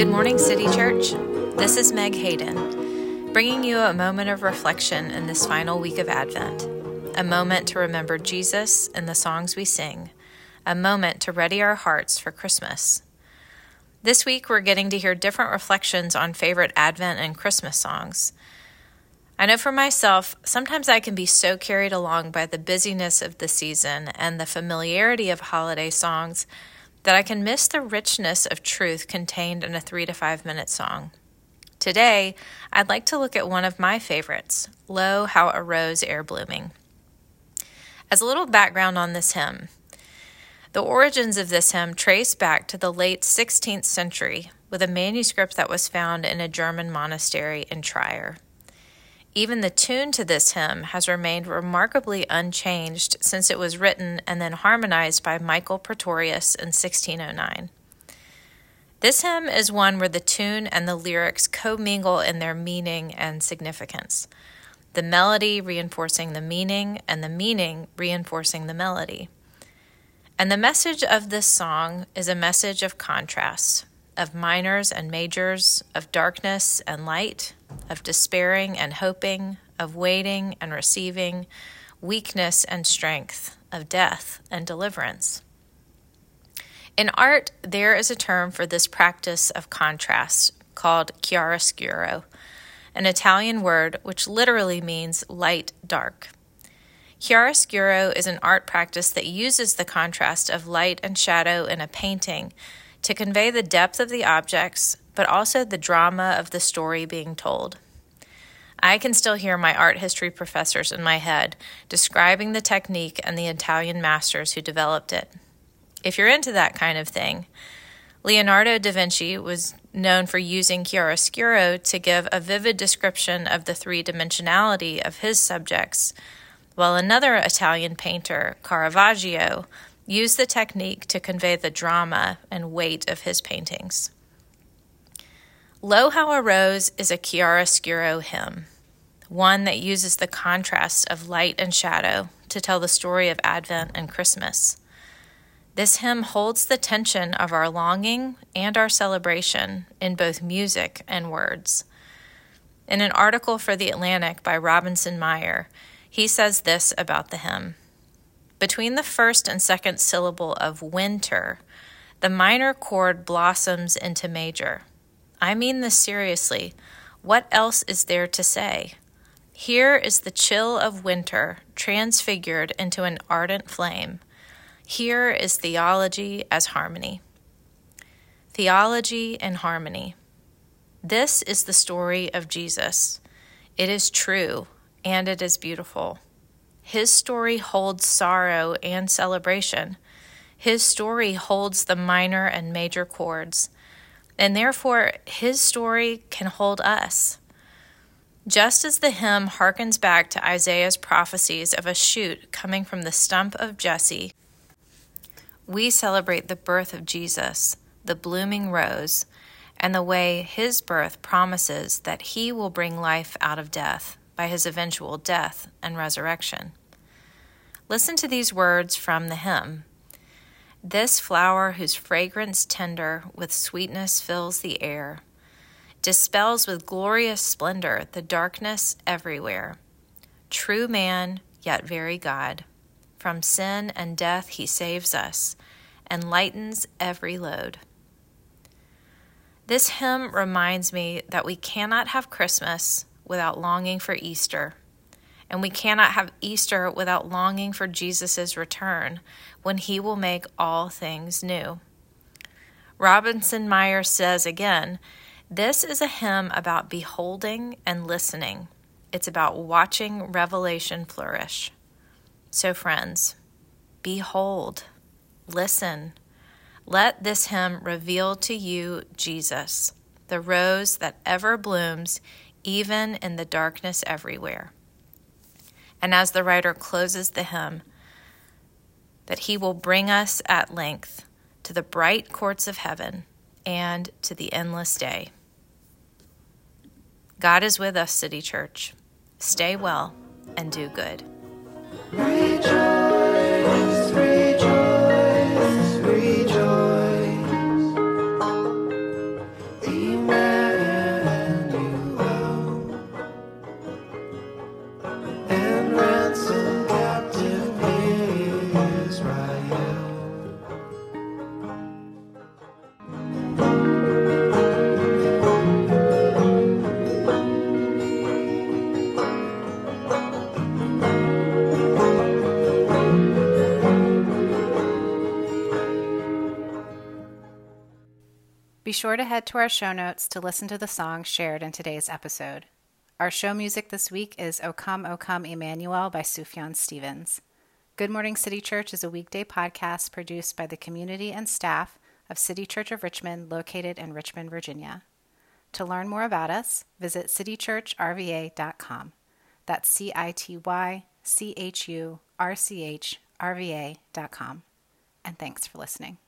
Good morning, City Church. This is Meg Hayden, bringing you a moment of reflection in this final week of Advent, a moment to remember Jesus in the songs we sing, a moment to ready our hearts for Christmas. This week, we're getting to hear different reflections on favorite Advent and Christmas songs. I know for myself, sometimes I can be so carried along by the busyness of the season and the familiarity of holiday songs that I can miss the richness of truth contained in a three to five minute song. Today, I'd like to look at one of my favorites, Lo, How a Rose E'er Blooming. As a little background on this hymn, the origins of this hymn trace back to the late 16th century with a manuscript that was found in a German monastery in Trier. Even the tune to this hymn has remained remarkably unchanged since it was written and then harmonized by Michael Praetorius in 1609. This hymn is one where the tune and the lyrics commingle in their meaning and significance, the melody reinforcing the meaning and the meaning reinforcing the melody. And the message of this song is a message of contrast, of minors and majors, of darkness and light, of despairing and hoping, of waiting and receiving, weakness and strength, of death and deliverance. In art, there is a term for this practice of contrast called chiaroscuro, an Italian word which literally means light dark. Chiaroscuro is an art practice that uses the contrast of light and shadow in a painting to convey the depth of the objects, but also the drama of the story being told. I can still hear my art history professors in my head describing the technique and the Italian masters who developed it. If you're into that kind of thing, Leonardo da Vinci was known for using chiaroscuro to give a vivid description of the three dimensionality of his subjects, while another Italian painter, Caravaggio, used the technique to convey the drama and weight of his paintings. Lo How a Rose is a chiaroscuro hymn, one that uses the contrast of light and shadow to tell the story of Advent and Christmas. This hymn holds the tension of our longing and our celebration in both music and words. In an article for The Atlantic by Robinson Meyer, he says this about the hymn between the first and second syllable of winter, the minor chord blossoms into major. I mean this seriously. What else is there to say? Here is the chill of winter transfigured into an ardent flame. Here is theology as harmony. Theology and harmony. This is the story of Jesus. It is true and it is beautiful. His story holds sorrow and celebration. His story holds the minor and major chords, and therefore his story can hold us. Just as the hymn harkens back to Isaiah's prophecies of a shoot coming from the stump of Jesse, we celebrate the birth of Jesus, the blooming rose, and the way his birth promises that he will bring life out of death by his eventual death and resurrection. Listen to these words from the hymn. This flower, whose fragrance tender with sweetness fills the air, dispels with glorious splendor the darkness everywhere. True man, yet very God. From sin and death he saves us and lightens every load. This hymn reminds me that we cannot have Christmas without longing for Easter and we cannot have Easter without longing for Jesus' return when he will make all things new. Robinson Meyer says again, this is a hymn about beholding and listening. It's about watching revelation flourish. So, friends, behold, listen. Let this hymn reveal to you Jesus, the rose that ever blooms, even in the darkness everywhere and as the writer closes the hymn, that he will bring us at length to the bright courts of heaven and to the endless day. God is with us, City Church. Stay well and do good. Be sure to head to our show notes to listen to the song shared in today's episode. Our show music this week is O Come, O Come Emmanuel by Sufjan Stevens. Good Morning City Church is a weekday podcast produced by the community and staff of City Church of Richmond, located in Richmond, Virginia. To learn more about us, visit citychurchrva.com. That's C I T Y C H U R C H R V A.com. And thanks for listening.